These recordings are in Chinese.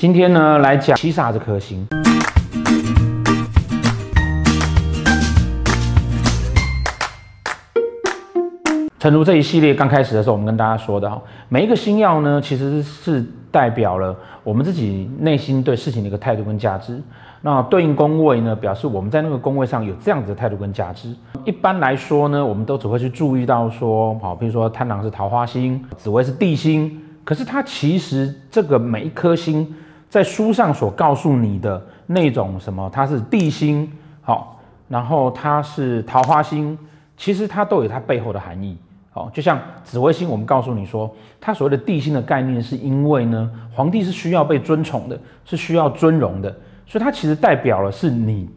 今天呢，来讲七煞这颗星。诚如这一系列刚开始的时候，我们跟大家说的哈，每一个星曜呢，其实是代表了我们自己内心对事情的一个态度跟价值。那对应宫位呢，表示我们在那个宫位上有这样子的态度跟价值。一般来说呢，我们都只会去注意到说，好，比如说贪狼是桃花星，紫微是地星，可是它其实这个每一颗星。在书上所告诉你的那种什么，它是地星，好，然后它是桃花星，其实它都有它背后的含义，好，就像紫微星，我们告诉你说，它所谓的地星的概念，是因为呢，皇帝是需要被尊崇的，是需要尊荣的，所以它其实代表了是你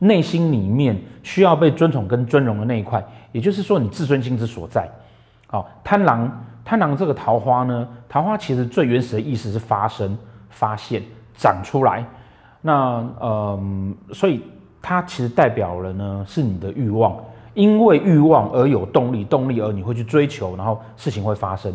内心里面需要被尊崇跟尊荣的那一块，也就是说你自尊心之所在，好，贪狼，贪狼这个桃花呢，桃花其实最原始的意思是发生。发现长出来，那呃，所以它其实代表了呢，是你的欲望，因为欲望而有动力，动力而你会去追求，然后事情会发生。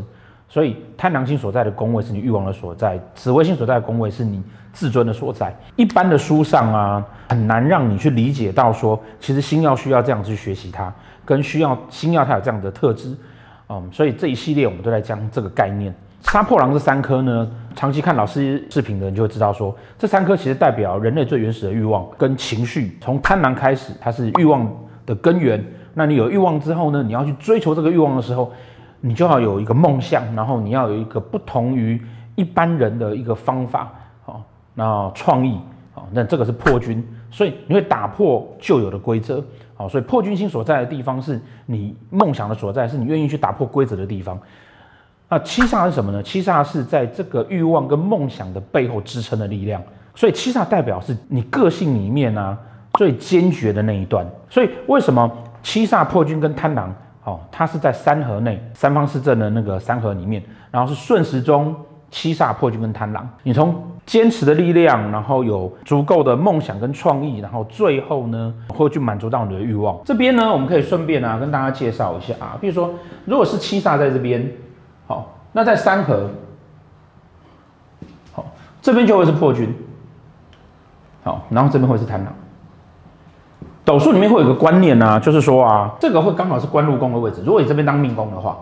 所以贪狼星所在的宫位是你欲望的所在，紫微星所在的宫位是你自尊的所在。一般的书上啊，很难让你去理解到说，其实星曜需要这样去学习它，跟需要星曜它有这样的特质，嗯，所以这一系列我们都在讲这个概念。杀破狼这三颗呢，长期看老师视频的人就会知道说，这三颗其实代表人类最原始的欲望跟情绪。从贪婪开始，它是欲望的根源。那你有欲望之后呢，你要去追求这个欲望的时候，你就要有一个梦想，然后你要有一个不同于一般人的一个方法，好，那创意，好，那这个是破军，所以你会打破旧有的规则，好，所以破军星所在的地方是你梦想的所在，是你愿意去打破规则的地方。那七煞是什么呢？七煞是在这个欲望跟梦想的背后支撑的力量，所以七煞代表是你个性里面啊最坚决的那一段。所以为什么七煞破军跟贪狼，哦，它是在三合内三方四正的那个三合里面，然后是顺时钟七煞破军跟贪狼。你从坚持的力量，然后有足够的梦想跟创意，然后最后呢会去满足到你的欲望。这边呢，我们可以顺便啊跟大家介绍一下啊，比如说如果是七煞在这边。那在三合，好，这边就会是破军，好，然后这边会是贪狼。斗数里面会有个观念呢、啊，就是说啊，这个会刚好是官禄宫的位置。如果你这边当命宫的话，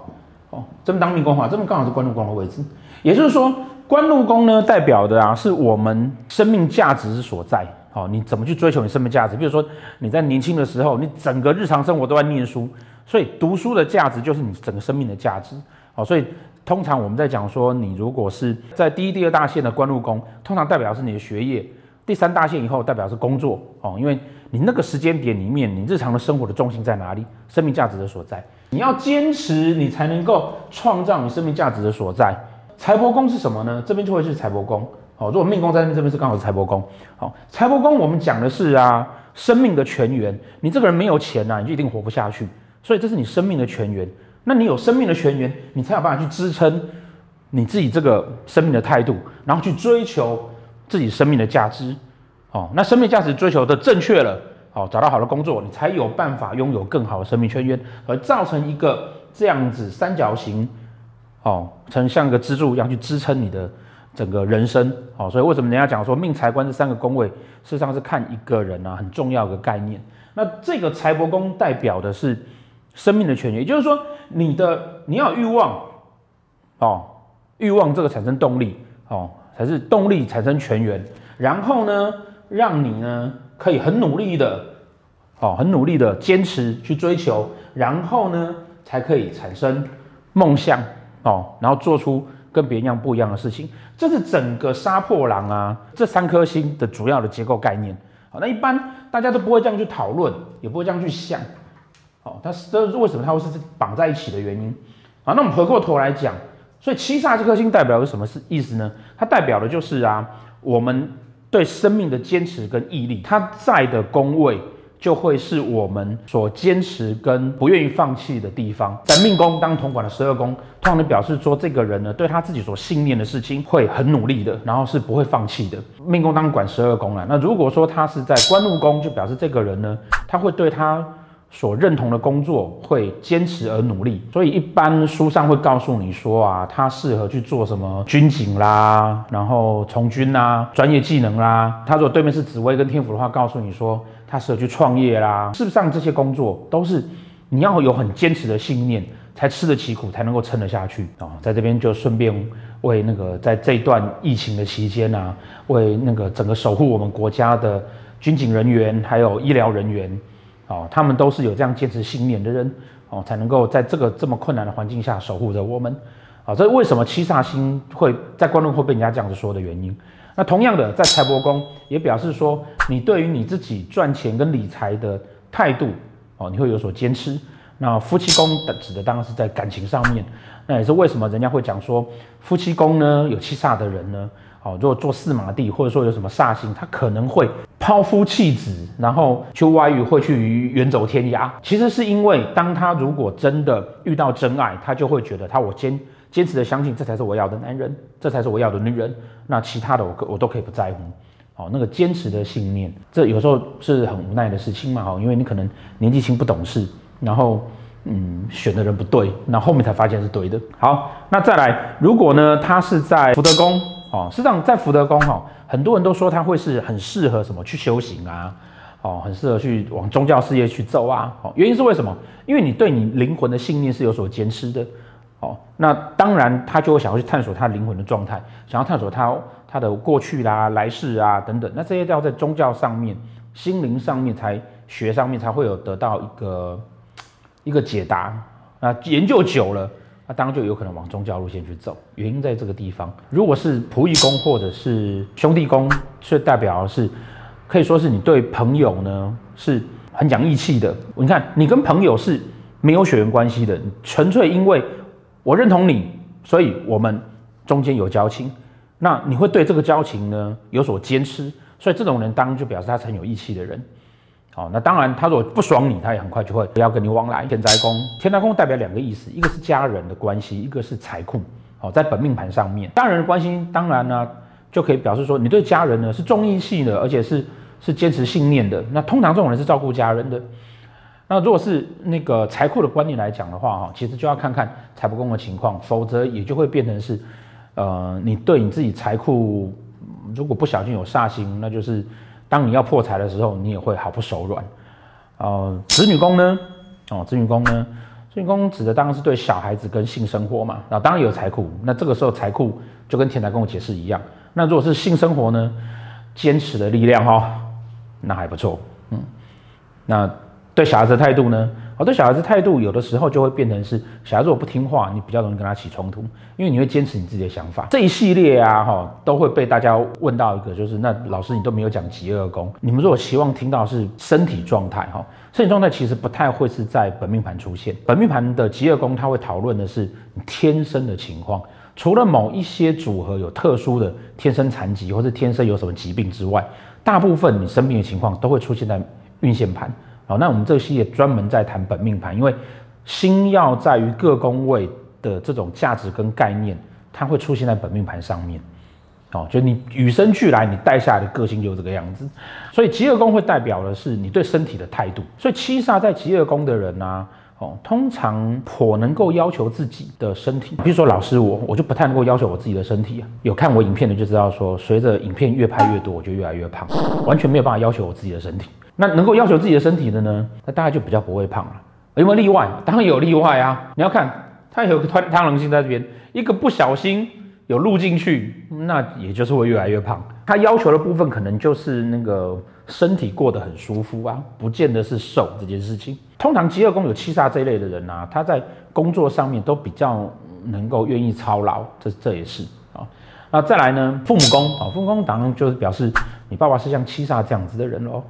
哦，这边当命宫的话，这边刚好是官禄宫的位置。也就是说，官禄宫呢，代表的啊，是我们生命价值之所在。好，你怎么去追求你生命价值？比如说你在年轻的时候，你整个日常生活都在念书，所以读书的价值就是你整个生命的价值。好，所以通常我们在讲说，你如果是在第一、第二大线的官禄宫，通常代表是你的学业；第三大线以后代表是工作。哦，因为你那个时间点里面，你日常的生活的重心在哪里？生命价值的所在。你要坚持，你才能够创造你生命价值的所在。财帛宫是什么呢？这边就会是财帛宫。好，如果命宫在这边是刚好是财帛宫。好，财帛宫我们讲的是啊，生命的泉源。你这个人没有钱呐、你就一定活不下去。所以这是你生命的泉源。那你有生命的泉源，你才有办法去支撑你自己这个生命的态度，然后去追求自己生命的价值。哦，那生命价值追求的正确了，哦，找到好的工作，你才有办法拥有更好的生命泉源，而造成一个这样子三角形，哦，成像一个支柱一样去支撑你的整个人生。哦，所以为什么人家讲说命财官这三个宫位，事实上是看一个人啊很重要的概念。那这个财帛宫代表的是。生命的泉源，也就是说，你的你要欲望，哦，欲望这个产生动力，哦，才是动力产生泉源，然后呢，让你呢可以很努力的，哦，很努力的坚持去追求，然后呢，才可以产生梦想，哦，然后做出跟别人一样不一样的事情。这是整个杀破狼啊，这三颗星的主要的结构概念。好，那一般大家都不会这样去讨论，也不会这样去想。哦，它是这是为什么它会是绑在一起的原因啊？那我们回过头来讲，所以七煞这颗星代表的是什么是意思呢？它代表的就是啊，我们对生命的坚持跟毅力，它在的宫位就会是我们所坚持跟不愿意放弃的地方。在命宫当统管的十二宫，通常的表示说这个人呢，对他自己所信念的事情会很努力的，然后是不会放弃的。命宫当管十二宫了，那如果说他是在官禄宫，就表示这个人呢，他会对他。所认同的工作会坚持而努力，所以一般书上会告诉你说啊，他适合去做什么军警啦，然后从军啦，专业技能啦。他如果对面是紫薇跟天府的话，告诉你说他适合去创业啦。事实上，这些工作都是你要有很坚持的信念，才吃得起苦，才能够撑得下去啊。在这边就顺便为那个在这段疫情的期间啊，为那个整个守护我们国家的军警人员还有医疗人员。哦，他们都是有这样坚持信念的人，哦，才能够在这个这么困难的环境下守护着我们。啊，这是为什么七煞星会在官禄会被人家这样子说的原因。那同样的，在财帛宫也表示说，你对于你自己赚钱跟理财的态度，哦，你会有所坚持。那夫妻宫的指的当然是在感情上面。那也是为什么人家会讲说，夫妻宫呢有七煞的人呢？哦，如果做四马地，或者说有什么煞星，他可能会抛夫弃子，然后去外遇，会去远走天涯。其实是因为，当他如果真的遇到真爱，他就会觉得他我坚坚持的相信，这才是我要的男人，这才是我要的女人。那其他的我可我都可以不在乎。哦，那个坚持的信念，这有时候是很无奈的事情嘛。哦，因为你可能年纪轻不懂事，然后嗯选的人不对，那后面才发现是对的。好，那再来，如果呢他是在福德宫。哦，实际上在福德宫哈，很多人都说他会是很适合什么去修行啊，哦，很适合去往宗教事业去走啊。哦，原因是为什么？因为你对你灵魂的信念是有所坚持的。哦，那当然他就会想要去探索他灵魂的状态，想要探索他他的过去啦、来世啊等等。那这些都要在宗教上面、心灵上面才学上面才会有得到一个一个解答。那研究久了。那当然就有可能往宗教路线去走，原因在这个地方。如果是仆役宫或者是兄弟宫，却代表是可以说是你对朋友呢是很讲义气的。你看，你跟朋友是没有血缘关系的，纯粹因为我认同你，所以我们中间有交情。那你会对这个交情呢有所坚持，所以这种人当然就表示他是很有义气的人。好，那当然，他如果不爽你，他也很快就会不要跟你往来。天灾宫，天灾宫代表两个意思，一个是家人的关系，一个是财库。好，在本命盘上面，家人的关系当然呢，就可以表示说你对家人呢是忠义系的，而且是是坚持信念的。那通常这种人是照顾家人的。那如果是那个财库的观念来讲的话，哈，其实就要看看财帛宫的情况，否则也就会变成是，呃，你对你自己财库如果不小心有煞星，那就是。当你要破财的时候，你也会毫不手软。呃，子女宫呢？哦，子女宫呢？子女宫指的当然是对小孩子跟性生活嘛。那当然有财库，那这个时候财库就跟天财跟我解释一样。那如果是性生活呢？坚持的力量哈、哦，那还不错。嗯，那对小孩子的态度呢？我对小孩子态度，有的时候就会变成是小孩子如果不听话，你比较容易跟他起冲突，因为你会坚持你自己的想法。这一系列啊，哈，都会被大家问到一个，就是那老师你都没有讲疾厄宫，你们如果希望听到是身体状态，哈，身体状态其实不太会是在本命盘出现。本命盘的疾厄宫，它会讨论的是你天生的情况，除了某一些组合有特殊的天生残疾或是天生有什么疾病之外，大部分你生病的情况都会出现在运线盘。好，那我们这个系列专门在谈本命盘，因为星耀在于各宫位的这种价值跟概念，它会出现在本命盘上面。哦，就你与生俱来，你带下来的个性就这个样子。所以疾厄宫会代表的是你对身体的态度。所以七煞在疾厄宫的人啊，哦，通常颇能够要求自己的身体。比如说老师我，我就不太能够要求我自己的身体啊。有看我影片的就知道说，随着影片越拍越多，我就越来越胖，完全没有办法要求我自己的身体。那能够要求自己的身体的呢？那大概就比较不会胖了。有没有例外？当然有例外啊！你要看它有个贪贪狼星在这边，一个不小心有录进去，那也就是会越来越胖。他要求的部分可能就是那个身体过得很舒服啊，不见得是瘦这件事情。通常疾厄宫有七煞这一类的人啊，他在工作上面都比较能够愿意操劳，这这也是啊。那再来呢，父母宫啊，父母宫当然就是表示你爸爸是像七煞这样子的人喽。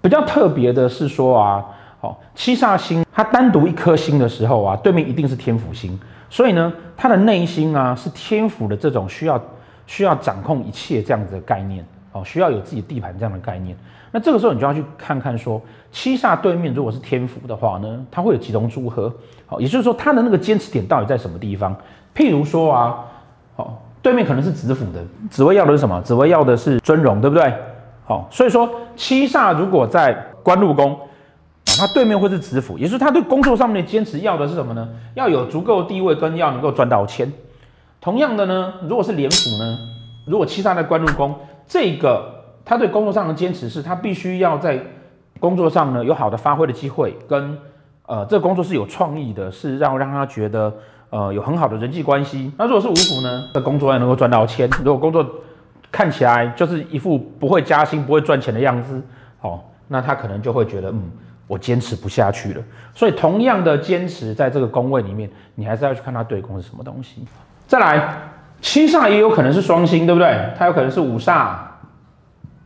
比较特别的是说啊，好，七煞星它单独一颗星的时候啊，对面一定是天府星，所以呢，他的内心啊是天府的这种需要需要掌控一切这样子的概念，哦，需要有自己地盘这样的概念。那这个时候你就要去看看说，七煞对面如果是天府的话呢，它会有几种组合，好，也就是说它的那个坚持点到底在什么地方？譬如说啊，好，对面可能是紫府的，紫薇要的是什么？紫薇要的是尊荣，对不对？好，所以说七煞如果在官禄宫，他对面会是子府，也是他对工作上面的坚持要的是什么呢？要有足够的地位跟要能够赚到钱。同样的呢，如果是廉府呢，如果七煞在官禄宫，这个他对工作上的坚持是他必须要在工作上呢有好的发挥的机会，跟呃这个工作是有创意的，是让让他觉得呃有很好的人际关系。那如果是午府呢，的工作要能够赚到钱，如果工作看起来就是一副不会加薪、不会赚钱的样子，哦，那他可能就会觉得，嗯，我坚持不下去了。所以，同样的坚持在这个工位里面，你还是要去看他对宫是什么东西。再来，七煞也有可能是双星，对不对？它有可能是五煞，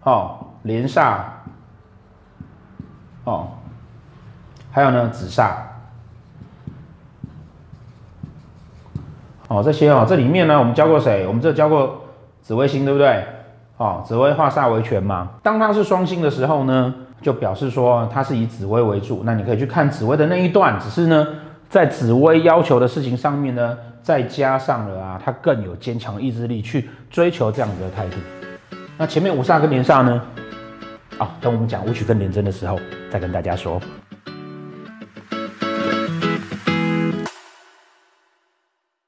哦，连煞，哦，还有呢，子煞，哦，这些哦，这里面呢，我们教过谁？我们这教过。紫微星对不对？哦，紫微化煞为权嘛。当它是双星的时候呢，就表示说它是以紫微为主。那你可以去看紫微的那一段，只是呢，在紫微要求的事情上面呢，再加上了啊，它更有坚强意志力去追求这样子的态度。那前面五煞跟连煞呢？啊、等我们讲五曲跟连贞的时候再跟大家说。